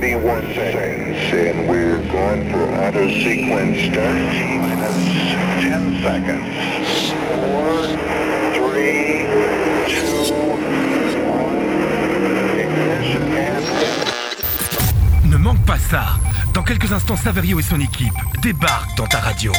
31 seconds, and we're going for sequence start. Minus 10 seconds. 4, 3, 2, 1. Ignition and... Ne manque pas ça. Dans quelques instants, Saverio et son équipe débarquent dans ta radio.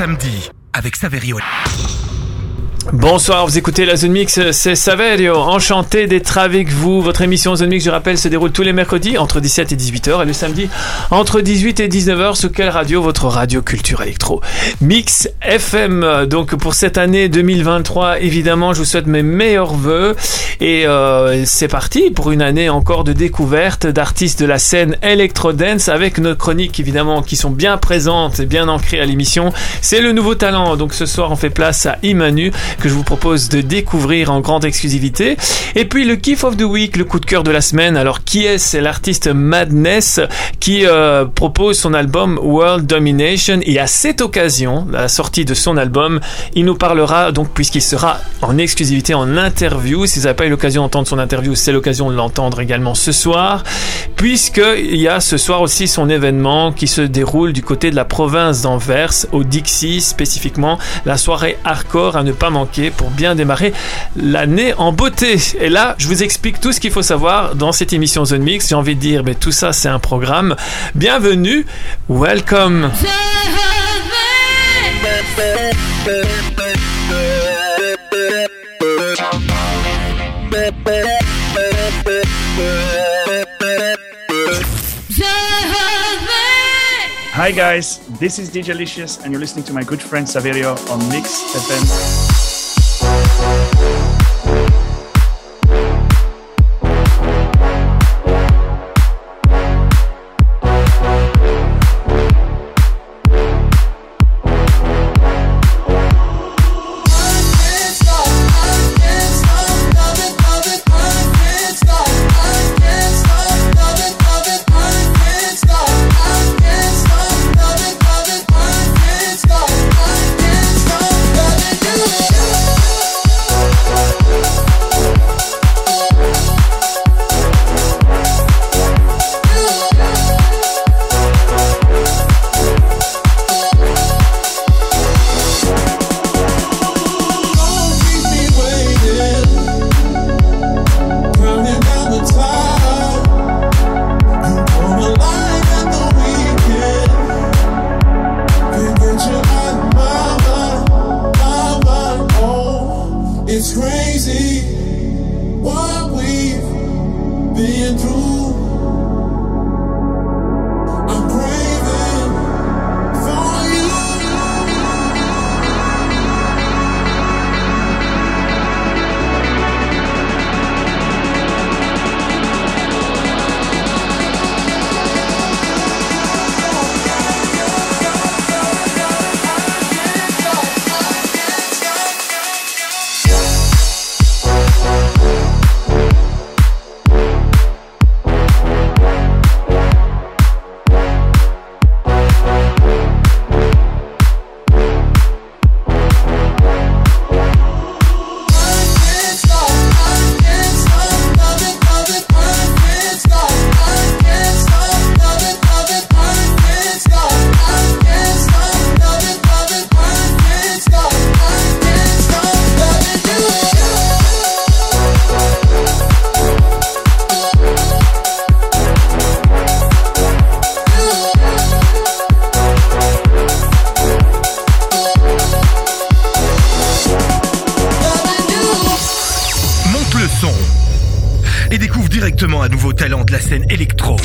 Samedi avec Saverio. Bonsoir, vous écoutez la Zone Mix, c'est Saverio, enchanté d'être avec vous. Votre émission Zone Mix, je rappelle, se déroule tous les mercredis entre 17 et 18h et le samedi entre 18 et 19h sur quelle radio? Votre radio culture électro. Mix FM, donc pour cette année 2023, évidemment, je vous souhaite mes meilleurs voeux et euh, c'est parti pour une année encore de découverte d'artistes de la scène Electro Dance avec nos chroniques évidemment qui sont bien présentes et bien ancrées à l'émission. C'est le nouveau talent, donc ce soir on fait place à Imanu que je vous propose de découvrir en grande exclusivité. Et puis le kiff of the week, le coup de cœur de la semaine. Alors qui est C'est l'artiste Madness qui euh, propose son album World Domination. Et à cette occasion, la sortie de son album, il nous parlera donc puisqu'il sera en exclusivité en interview. Si vous n'avez pas eu l'occasion d'entendre son interview, c'est l'occasion de l'entendre également ce soir, puisqu'il y a ce soir aussi son événement qui se déroule du côté de la province d'Anvers, au Dixie spécifiquement, la soirée hardcore à ne pas manquer pour bien démarrer l'année en beauté. Et là, je vous explique tout ce qu'il faut savoir dans cette émission Zone Mix. J'ai envie de dire, mais tout ça, c'est un programme. Bienvenue, welcome. Hi guys, this is DJ Licious and you're listening to my good friend Saverio on Mix FM. Et découvre directement un nouveau talent de la scène électro.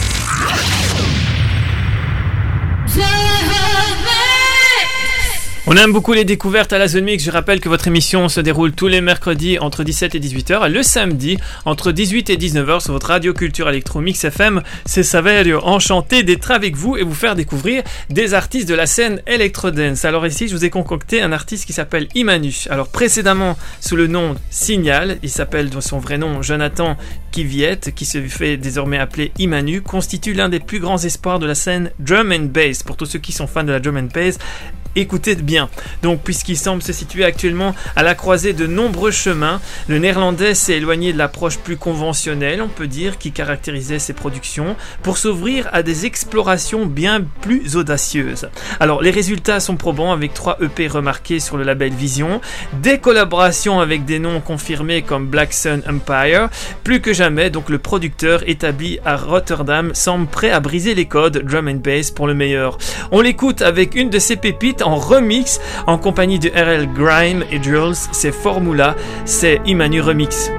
On aime beaucoup les découvertes à la Zone Mix. Je rappelle que votre émission se déroule tous les mercredis entre 17 et 18h et le samedi entre 18 et 19h sur votre radio culture électro Mix FM. C'est Saverio, enchanté d'être avec vous et vous faire découvrir des artistes de la scène Electro Dance. Alors ici, je vous ai concocté un artiste qui s'appelle Imanu. Alors précédemment sous le nom Signal, il s'appelle de son vrai nom Jonathan Kiviette, qui se fait désormais appeler Imanu, constitue l'un des plus grands espoirs de la scène drum and bass. Pour tous ceux qui sont fans de la drum and bass, écoutez bien. Donc, puisqu'il semble se situer actuellement à la croisée de nombreux chemins, le néerlandais s'est éloigné de l'approche plus conventionnelle, on peut dire, qui caractérisait ses productions, pour s'ouvrir à des explorations bien plus audacieuses. Alors, les résultats sont probants avec trois EP remarqués sur le label Vision, des collaborations avec des noms confirmés comme Black Sun Empire, plus que jamais, donc le producteur établi à Rotterdam semble prêt à briser les codes drum and bass pour le meilleur. On l'écoute avec une de ses pépites en remix en compagnie de RL Grime et Jules, c'est Formula, c'est Imanu Remix.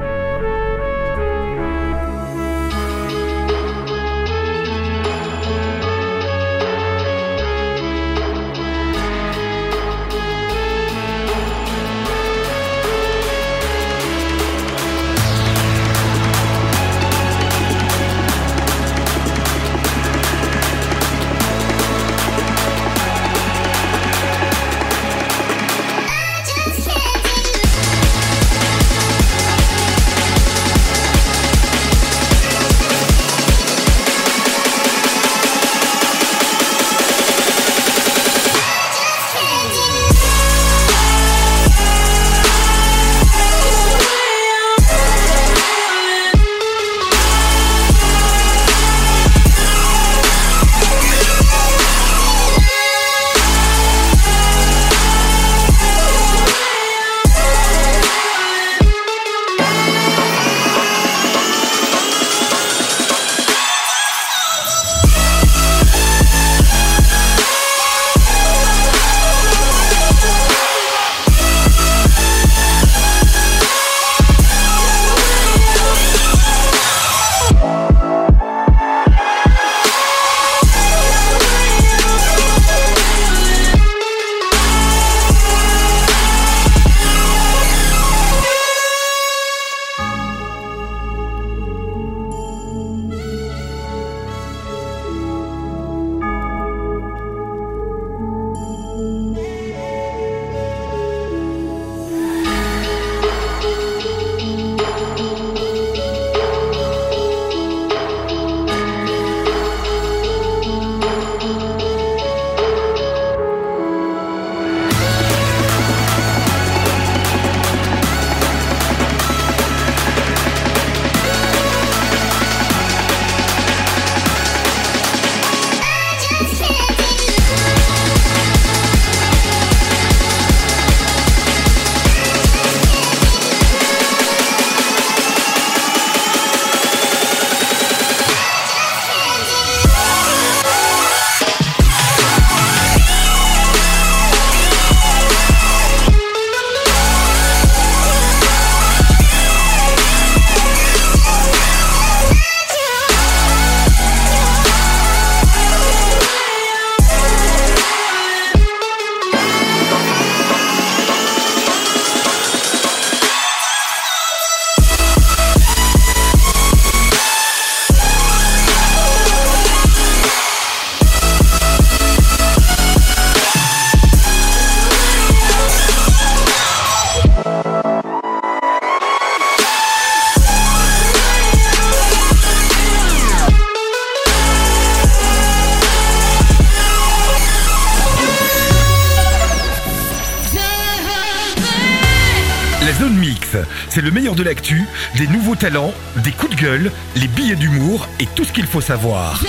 De l'actu, des nouveaux talents, des coups de gueule, les billets d'humour et tout ce qu'il faut savoir.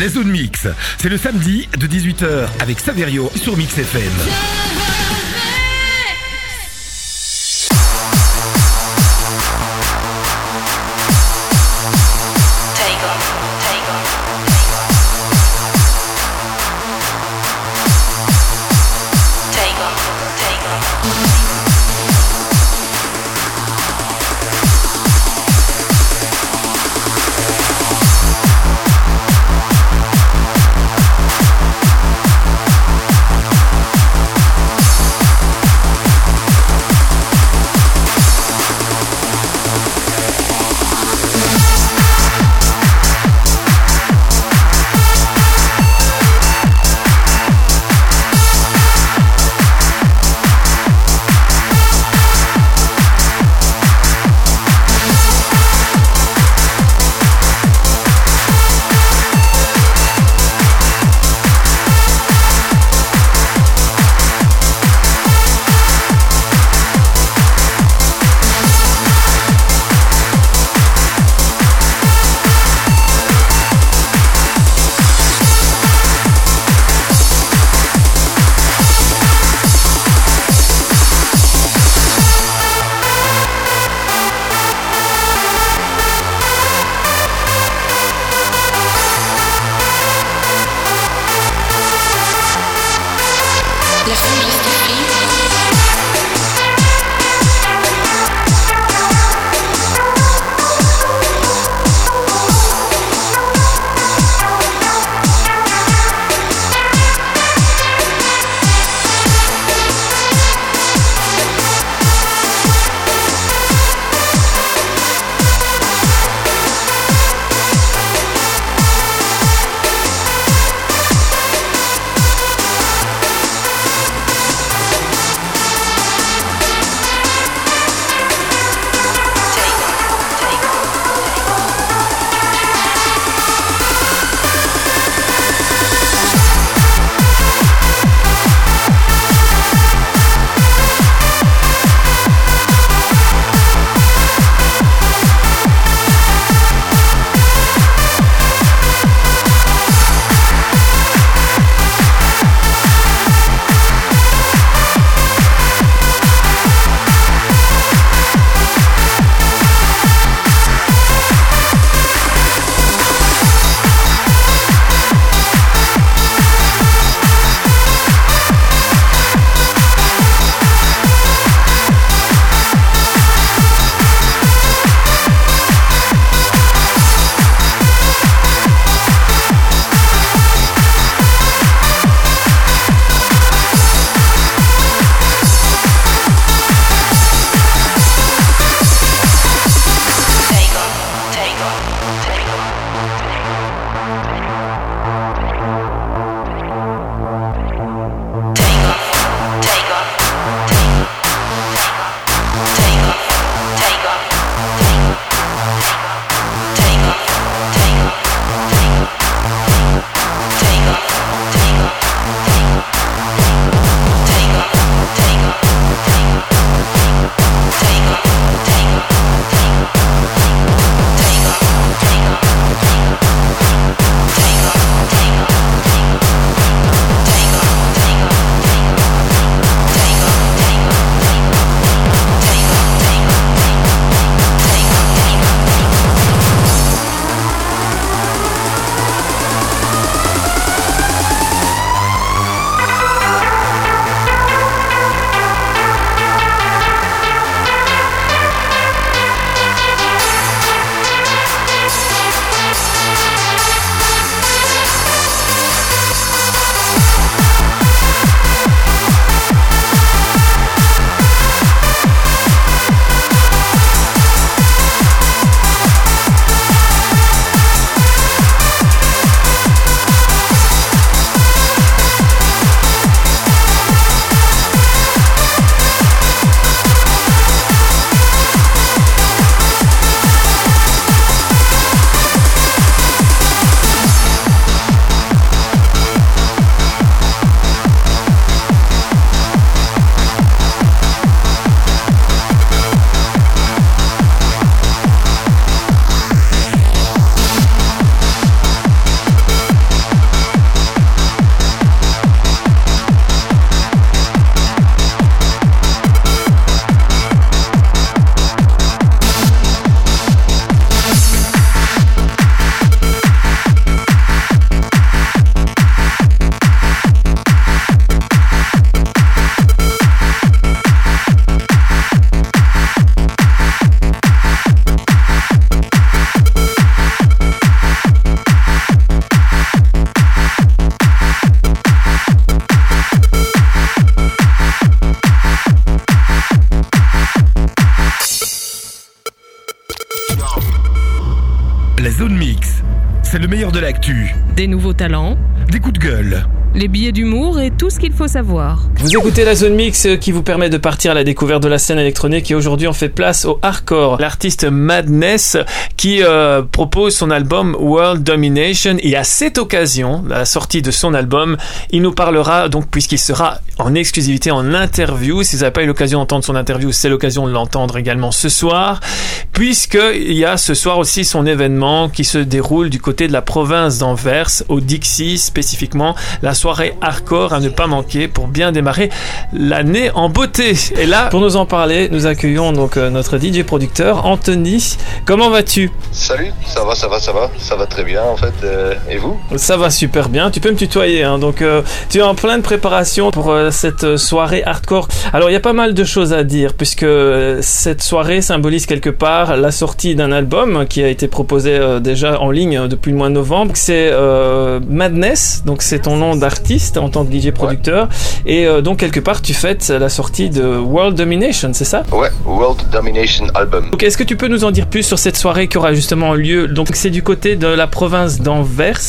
La zone mix, c'est le samedi de 18h avec Saverio sur Mix FM. Faut savoir. Vous écoutez la zone mix euh, qui vous permet de partir à la découverte de la scène électronique et aujourd'hui on fait place au hardcore. L'artiste Madness qui euh, propose son album World Domination et à cette occasion, la sortie de son album, il nous parlera donc puisqu'il sera en exclusivité en interview. Si vous n'avez pas eu l'occasion d'entendre son interview, c'est l'occasion de l'entendre également ce soir puisqu'il y a ce soir aussi son événement qui se déroule du côté de la province d'Anvers au Dixie spécifiquement la soirée hardcore à ne pas manquer pour bien démarrer l'année en beauté. Et là, pour nous en parler, nous accueillons donc euh, notre DJ producteur Anthony. Comment vas-tu? Salut, ça va, ça va, ça va, ça va très bien en fait. euh, et vous? Ça va super bien. Tu peux me tutoyer. Hein. Donc, euh, tu es en pleine préparation pour euh, cette soirée hardcore. Alors, il y a pas mal de choses à dire puisque cette soirée symbolise quelque part la sortie d'un album qui a été proposé euh, déjà en ligne depuis le mois de novembre. C'est euh, Madness. Donc, c'est ton nom d'artiste en tant que DJ producteur. Et euh, donc, quelque part, tu fêtes la sortie de World Domination, c'est ça? Ouais, World Domination Album. Donc, est-ce que tu peux nous en dire plus sur cette soirée qui aura justement lieu? Donc, c'est du côté de la province d'Anvers.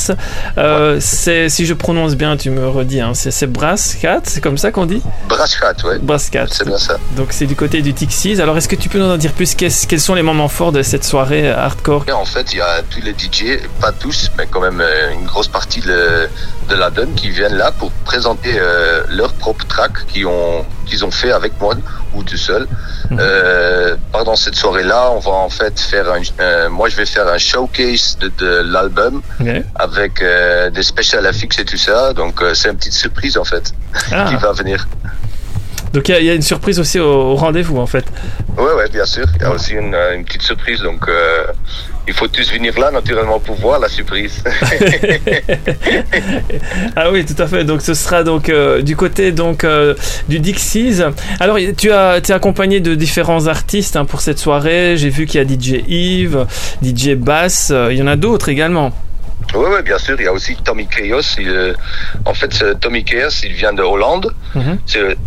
Euh, C'est, si je prononce bien, tu me redis. Hein, c'est, Brascat, c'est comme ça qu'on dit? Brascat, ouais. Brascat. C'est bien ça. Donc, c'est du côté du Tixies. Alors, est-ce que tu peux nous en dire plus? Qu'est-ce- Quels sont les moments forts de cette soirée hardcore? En fait, il y a tous les DJ, pas tous, mais quand même euh, une grosse partie de, de la donne qui viennent là pour présenter euh, leur propre track qu'ils ont, qu'ils ont fait avec moi ou tout seul. Euh, pendant cette soirée-là, on va en fait faire un, euh, moi je vais faire un showcase de, de l'album avec euh, des special effects et tout ça. Donc euh, c'est une petite surprise en fait qui Ah, va venir. Donc il y a- il y, a une surprise aussi au, au rendez-vous en fait. Ouais, ouais, bien sûr. Il y a aussi une, euh, une petite surprise, donc euh, il faut tous venir là naturellement pour voir la surprise. Ah oui, tout à fait. Donc ce sera donc euh, du côté donc euh, du Dixies. Alors tu as es accompagné de différents artistes hein, pour cette soirée. J'ai vu qu'il y a DJ Yves, DJ Bass. il y en a d'autres également. Ouais, ouais, bien sûr. Il y a aussi Tommy Chaos. Il, euh, en fait, Tommy Chaos, il vient de Hollande. Mhm.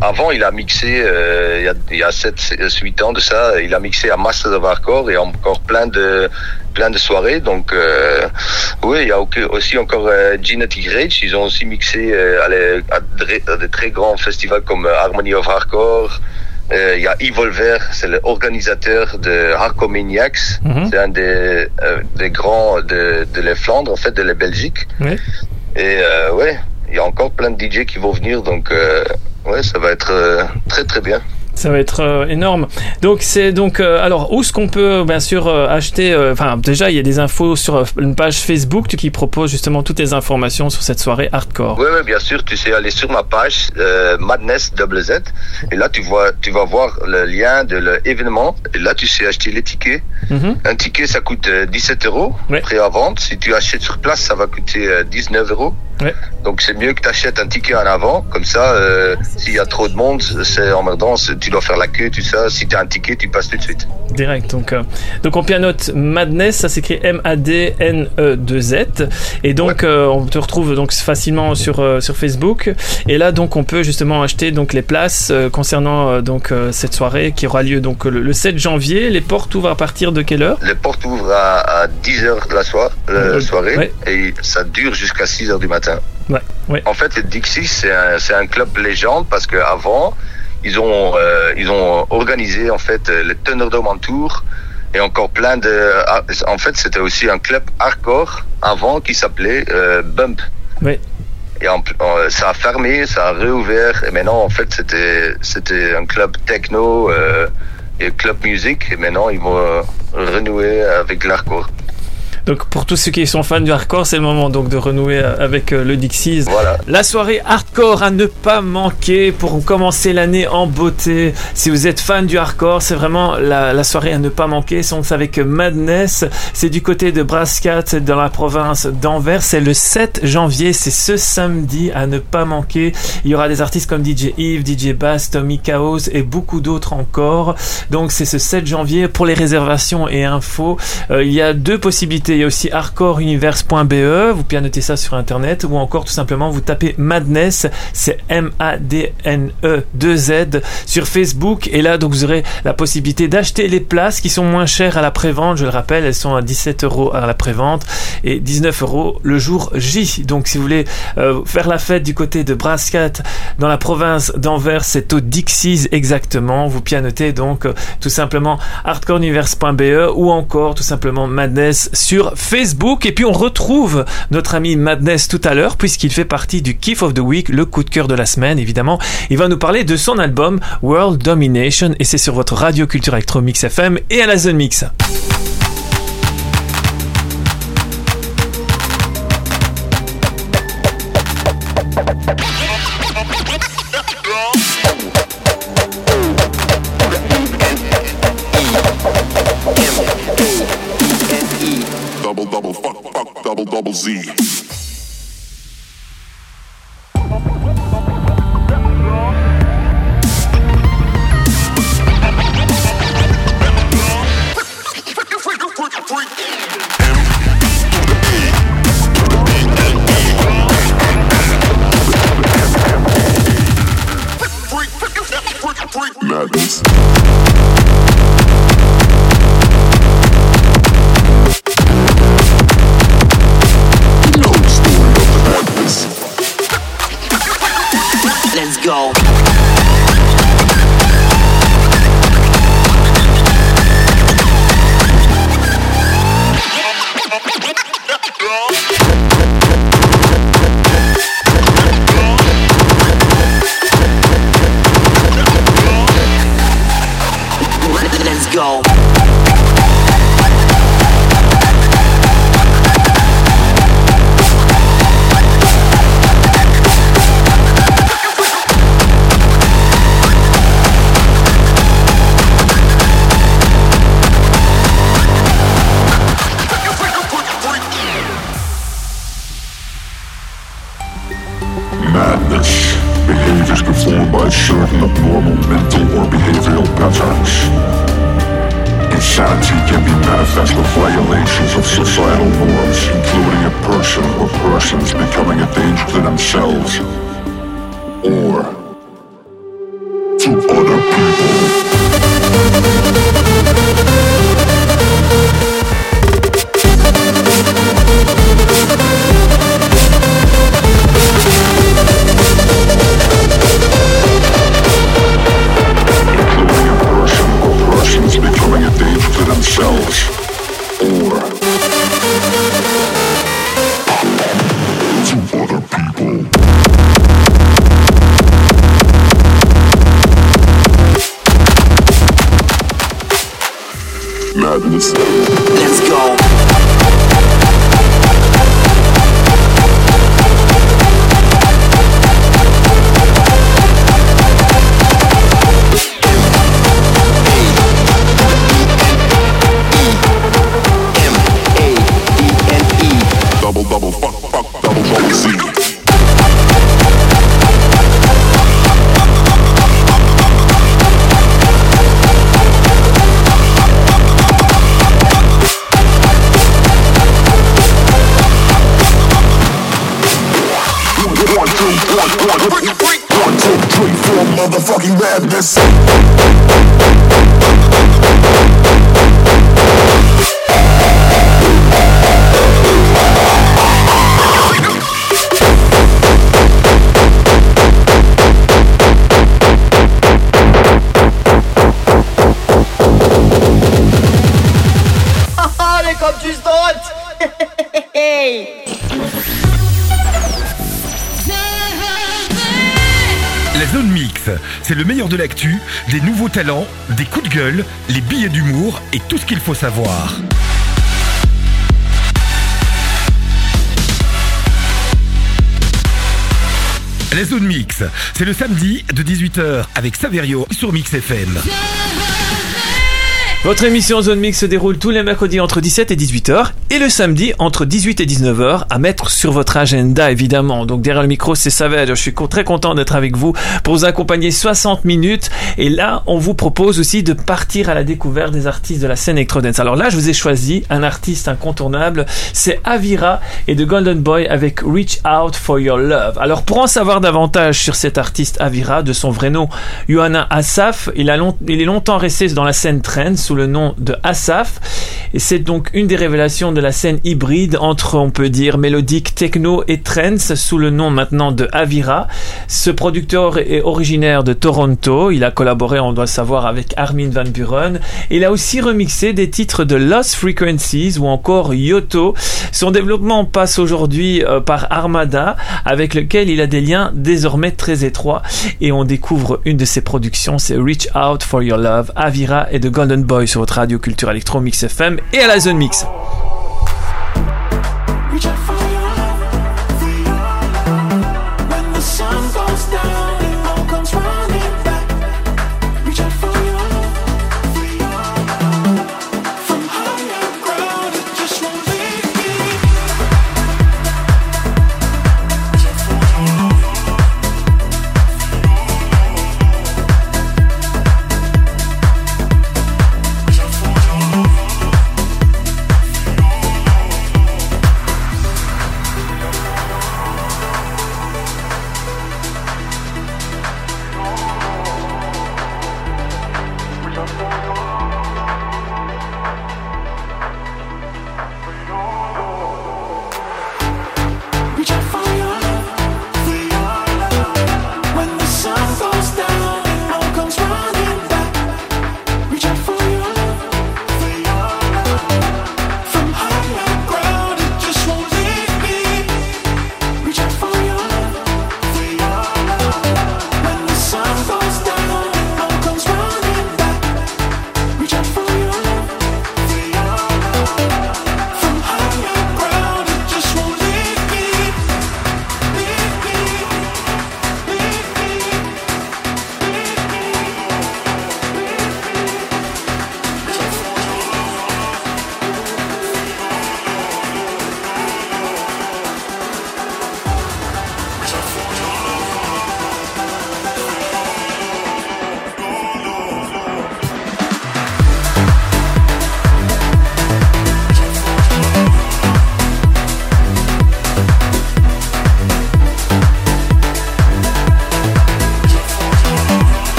Avant, il a mixé, euh, il y a, il y a 7-8 ans de ça, il a mixé à Masters of Hardcore et encore plein de plein de soirées. Donc, euh, oui, il y a au- aussi encore euh, Genetic Rage. Ils ont aussi mixé euh, à, les- à de, à de très grands festivals comme euh, Harmony of Hardcore. Euh, Il y a Evolver, c'est l'organisateur de Hardcore Maniacs. Mhm. C'est un des, euh, des grands de, de les Flandres, en fait, de la Belgique. Et euh, ouais, il y a encore plein de DJ qui vont venir, donc euh, ouais, ça va être euh, très très bien. Ça va être euh, énorme. Donc c'est donc euh, alors où est-ce qu'on peut bien sûr euh, acheter enfin déjà il y a des infos sur une page Facebook qui propose justement toutes les informations sur cette soirée hardcore. Ouais, bien sûr, tu sais aller sur ma page Madness double Z et là tu vois tu vas voir le lien de l'événement et là tu sais acheter les tickets. Mhm. Un ticket ça coûte euh, 17 euros Ouais. prêt à vente. Si tu achètes sur place ça va coûter euh, 19 euros. Ouais. Donc c'est mieux que tu achètes un ticket en avant comme ça euh, s'il y a trop de monde c'est emmerdant, tu dois faire la queue tout ça. Si tu as un ticket tu passes tout de suite. Direct. Donc, euh, donc on pianote Madness, ça s'écrit M-A-D-N-E-2-Z. Et donc euh, on te retrouve donc facilement sur sur Facebook. Et là donc on peut justement acheter donc les places concernant donc cette soirée qui aura lieu donc le, le 7 janvier. Les portes ouvrent à partir de quelle heure? Les portes ouvrent à, à 10 heures de la soir, Ouais. soirée Ouais. et ça dure jusqu'à 6 heures du matin. Ouais, ouais. En fait, le Dixie, c'est un, club légende parce que avant, ils ont, euh, ils ont organisé en fait euh, le Thunderdome en tour et encore plein de. ah, En fait, c'était aussi un club hardcore avant qui s'appelait euh, Bump. Ouais. Et en- ça a fermé, ça a réouvert et maintenant en fait c'était c'était un club techno euh, et club musique et maintenant ils vont renouer avec l'hardcore. Donc pour tous ceux qui sont fans du hardcore, c'est le moment donc de renouer euh, avec euh, le Dixies. Voilà. La soirée hardcore à ne pas manquer pour commencer l'année en beauté. Si vous êtes fan du hardcore, c'est vraiment la, la soirée à ne pas manquer. C'est avec Madness. C'est du côté de Brascat, dans la province d'Anvers. C'est le 7 janvier. C'est ce samedi à ne pas manquer. Il y aura des artistes comme DJ Yves, DJ Bass, Tommy Chaos et beaucoup d'autres encore. Donc c'est ce 7 janvier. Pour les réservations et infos, euh, il y a deux possibilités. Il y a aussi hardcoreuniverse.be. Vous pianotez ça sur internet ou encore tout simplement vous tapez Madness, c'est M-A-D-N-E 2 Z sur Facebook. Et là, donc vous aurez la possibilité d'acheter les places qui sont moins chères à la prévente. Je le rappelle, elles sont à 17 euros à la prévente et 19 euros le jour J. Donc si vous voulez euh, faire la fête du côté de Brascat dans la province d'Anvers, c'est au Dixies exactement. Vous pianotez donc euh, tout simplement hardcoreuniverse.be ou encore tout simplement Madness sur Facebook. Et puis on retrouve notre ami Madness tout à l'heure puisqu'il fait partie du Kiff of the Week, le coup de cœur de la semaine évidemment. Il va nous parler de son album World Domination et c'est sur votre radio culture Electro Mix FM et à la Zone Mix. Motherfucking madness. De l'actu, des nouveaux talents, des coups de gueule, les billets d'humour et tout ce qu'il faut savoir. La zone mix, c'est le samedi de 18h avec Saverio sur Mix FM. Votre émission Zone Mix se déroule tous les mercredis entre 17 et 18h et le samedi entre 18 et 19h à mettre sur votre agenda évidemment. Donc derrière le micro c'est Savage, je suis très content d'être avec vous pour vous accompagner 60 minutes et là on vous propose aussi de partir à la découverte des artistes de la scène electro-dance. Alors là je vous ai choisi un artiste incontournable, c'est Avira et de Golden Boy avec Reach Out for Your Love. Alors pour en savoir davantage sur cet artiste Avira, de son vrai nom Johanna Asaf, il, il est longtemps resté dans la scène trance sous le nom de Asaf et c'est donc une des révélations de la scène hybride entre on peut dire mélodique techno et trance sous le nom maintenant de Avira. Ce producteur est originaire de Toronto, il a collaboré on doit le savoir avec Armin van Buren. Il a aussi remixé des titres de Lost Frequencies ou encore Yoto. Son développement passe aujourd'hui euh, par Armada avec lequel il a des liens désormais très étroits et on découvre une de ses productions, c'est Reach Out for Your Love, Avira et The Golden Boy sur votre radio culture électro Mix FM et à la zone mix.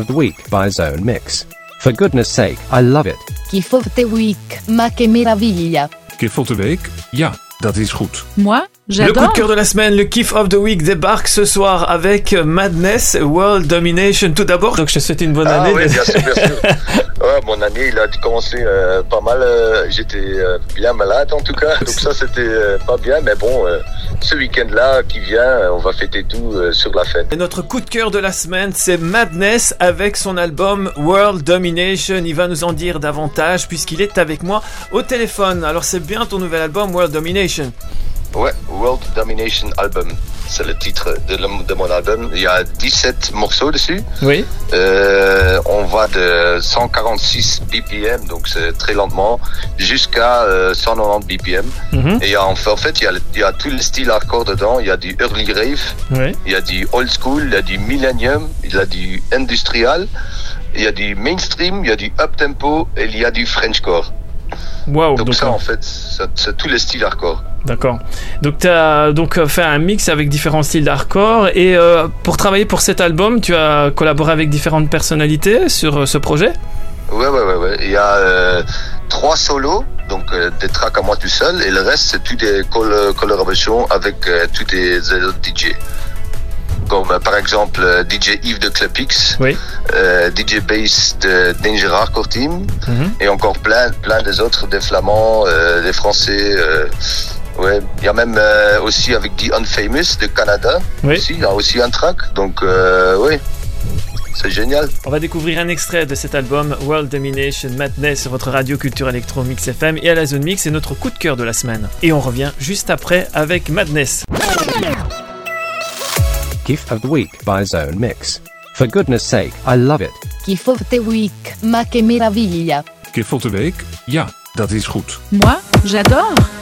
Of the Week by Zone Mix. For goodness sake, I love it. Kiff of the Week, ma che meraviglia. Kiff of the Week? Ja, dat is goed. Moi, Le coup de cœur de la semaine, le kiff of the week débarque ce soir avec Madness World Domination. Tout d'abord, donc je te souhaite une bonne Ah année. oui, bien sûr, bien sûr. Ouais, mon année, il a commencé euh, pas mal. euh, J'étais euh, bien malade en tout cas, donc ça c'était pas bien. Mais bon, ce week-end-là qui vient, on va fêter tout sur la fête. Et notre coup de cœur de la semaine, c'est Madness avec son album World Domination. Il va nous en dire davantage puisqu'il est avec moi au téléphone. Alors c'est bien ton nouvel album World Domination. Ouais, World Domination Album. C'est le titre de, le- de mon album. Il y a 17 morceaux dessus. Oui. Euh, on va de 146 BPM, donc c'est très lentement, jusqu'à euh, 190 BPM. Mhm. Et en fait, en fait, il y a, le- il y a tous les styles hardcore dedans. Il y a du early rave, Oui. il y a du old school, il y a du millennium, il y a du industrial, il y a du mainstream, il y a du up tempo et il y a du frenchcore. Wow. Donc donc, ça, euh, en fait, c'est tous les styles hardcore. D'accord. Donc tu as donc euh, fait un mix avec différents styles d'hardcore et euh, pour travailler pour cet album, tu as collaboré avec différentes personnalités sur euh, ce projet? Ouais, ouais, ouais, ouais. Il y a euh, trois solos, donc des tracks à moi tout seul, et le reste, c'est tout des coll- collaborations avec tous des autres DJ. Comme par exemple DJ Yves de Clubix, Oui. DJ Bass de Danger Hardcore Team, Mhm. et encore plein, plein des autres, des Flamands, des Français. Ouais, il y a même euh, aussi avec The Unfamous de Canada. Oui. Aussi, il y a aussi un track, donc euh, oui, c'est génial. On va découvrir un extrait de cet album World Domination Madness sur votre radio culture électro Mix FM et à la zone mix, c'est notre coup de cœur de la semaine. Et on revient juste après avec Madness. GIF of the Week by Zone Mix. For goodness sake, I love it. Kiff of the Week, ma che meraviglia. Kiff of the Week? Ja, dat is goed. Moi, j'adore.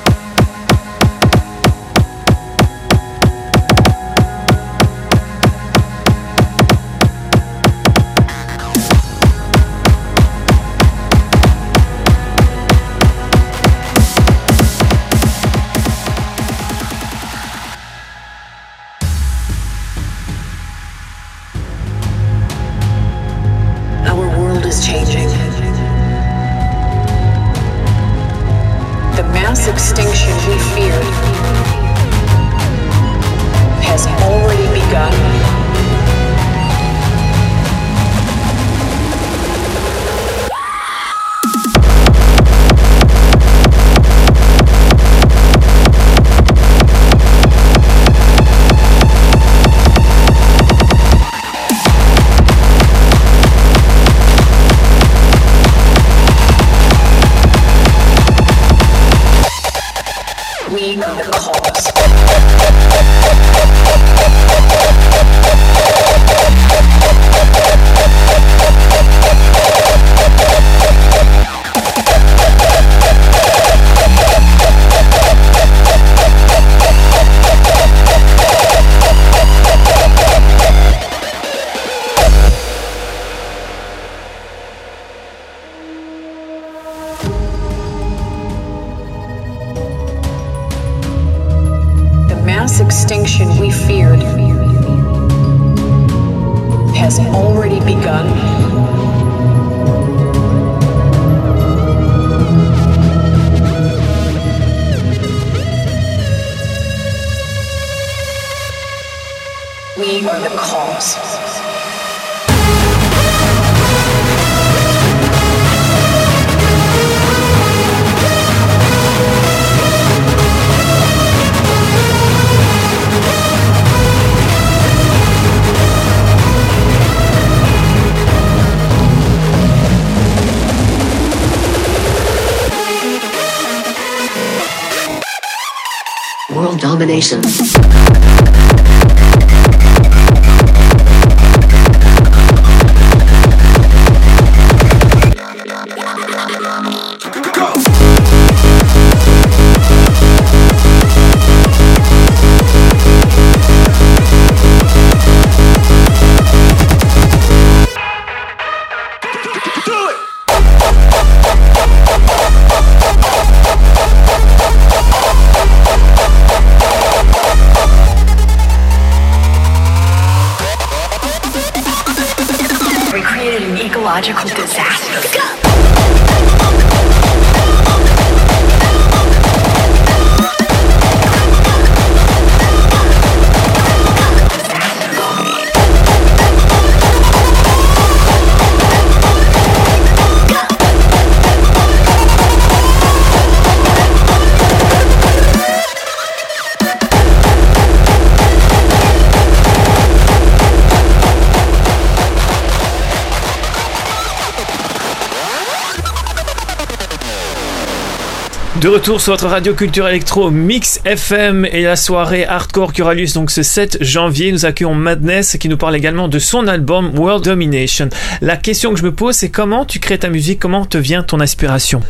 We are the cause. World domination. De retour sur votre radio culture électro Mix FM et la soirée hardcore qui aura lieu donc ce 7 janvier. Nous accueillons Madness qui nous parle également de son album World Domination. La question que je me pose c'est comment tu crées ta musique, comment te vient ton inspiration?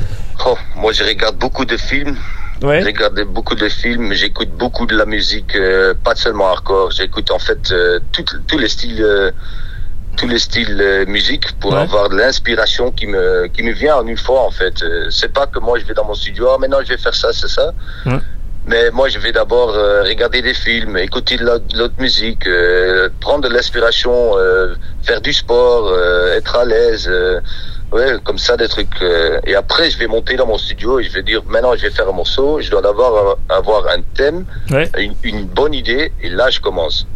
Oh, moi, je regarde beaucoup de films. Ouais. Je regarde beaucoup de films. J'écoute beaucoup de la musique, euh, pas seulement hardcore. J'écoute en fait euh, tous les styles, euh, tous les styles euh, musique pour Ouais. avoir de l'inspiration qui me qui me vient en une fois en fait. Euh, c'est pas que moi je vais dans mon studio. Ah, maintenant je vais faire ça, c'est ça. Ouais. Mais moi, je vais d'abord euh, regarder des films, écouter de la- de l'autre musique, euh, prendre de l'inspiration, euh, faire du sport, euh, être à l'aise, euh, ouais, comme ça des trucs. euh, et après, je vais monter dans mon studio et je vais dire maintenant, je vais faire un morceau. Je dois d'abord avoir un thème, Ouais. une, une bonne idée, et là, je commence.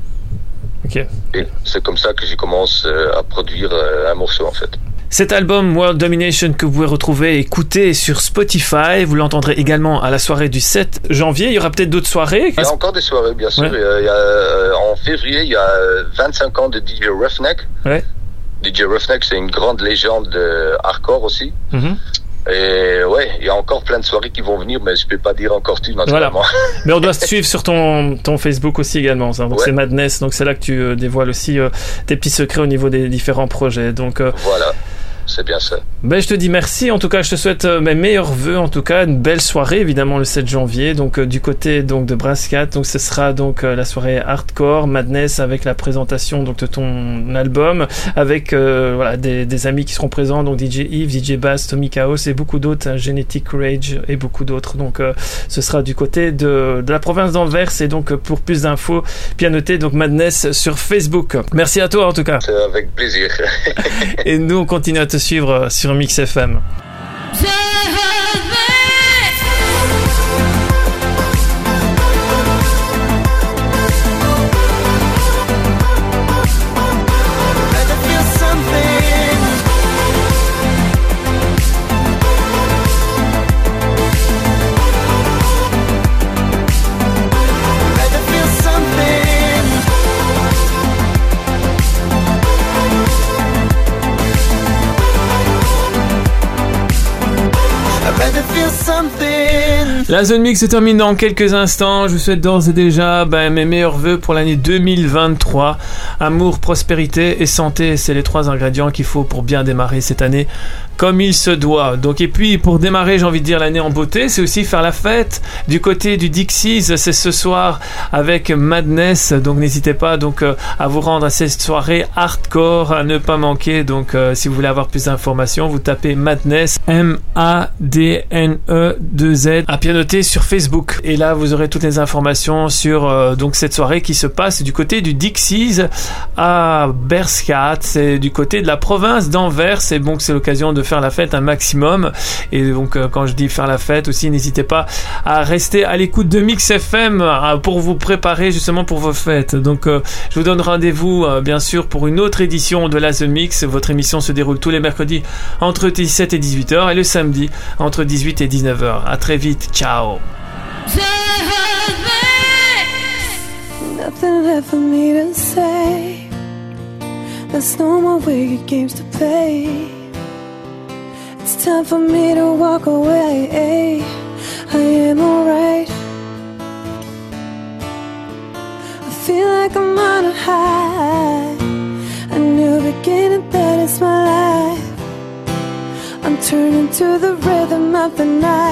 Et c'est comme ça que je commence euh, à produire euh, un morceau en fait. Cet album World Domination que vous pouvez retrouver et écouter sur Spotify, vous l'entendrez également à la soirée du 7 janvier. Il y aura peut-être d'autres soirées. Il y a encore des soirées, bien sûr. Ouais. Il y a- il y a, euh, en février, il y a euh, 25 ans de DJ Roughneck. Ouais. DJ Roughneck, c'est une grande légende de hardcore aussi. Mhm. Et ouais, il y a encore plein de soirées qui vont venir, mais je peux pas dire encore tout, Voilà. Mais on doit se suivre sur ton, ton Facebook aussi également. ça. Donc Ouais. c'est Madness. Donc c'est là que tu euh, dévoiles aussi euh, tes petits secrets au niveau des différents projets. Donc euh, voilà, c'est bien ça. ben, je te dis merci. En tout cas, je te souhaite euh, mes meilleurs vœux. En tout cas, une belle soirée évidemment le 7 janvier. Donc euh, du côté donc de Brascat. Donc ce sera donc euh, la soirée hardcore Madness avec la présentation donc de ton album avec euh, voilà des, des amis qui seront présents. Donc DJ Yves, DJ Bass, Tommy Chaos et beaucoup d'autres, hein, Genetic Rage et beaucoup d'autres. Donc ce sera du côté de, de la province d'Anvers. Et donc pour plus d'infos, bien noter donc Madness sur Facebook. Merci à toi en tout cas. C'est avec plaisir. Et nous on continue à te suivre sur Mix FM. La zone mix se termine dans quelques instants. Je vous souhaite d'ores et déjà ben, mes meilleurs voeux pour l'année 2023. Amour, prospérité et santé, c'est les trois ingrédients qu'il faut pour bien démarrer cette année comme il se doit. Donc et puis pour démarrer, j'ai envie de dire l'année en beauté, c'est aussi faire la fête du côté du Dixies. C'est ce soir avec Madness. Donc n'hésitez pas donc euh, à vous rendre à cette soirée hardcore à ne pas manquer. Donc euh, si vous voulez avoir plus d'informations, vous tapez Madness M A D N E 2 Z à sur Facebook. Et là vous aurez toutes les informations sur euh, donc cette soirée qui se passe du côté du Dixies à Berskat, c'est du côté de la province d'Anvers. Et donc c'est l'occasion de faire la fête un maximum. Et donc euh, quand je dis faire la fête aussi n'hésitez pas à rester à l'écoute de Mix FM euh, pour vous préparer justement pour vos fêtes. Donc je vous donne rendez-vous bien sûr pour une autre édition de la The Mix. Votre émission se déroule tous les mercredis entre 17 et 18h et le samedi entre 18 et 19h à très vite. Ciao Nothing left for me to say. There's no more wicked games to play. It's time for me to walk away. I am alright. I feel like I'm on a high. A new beginning, that is my life. I'm turning to the rhythm of the night.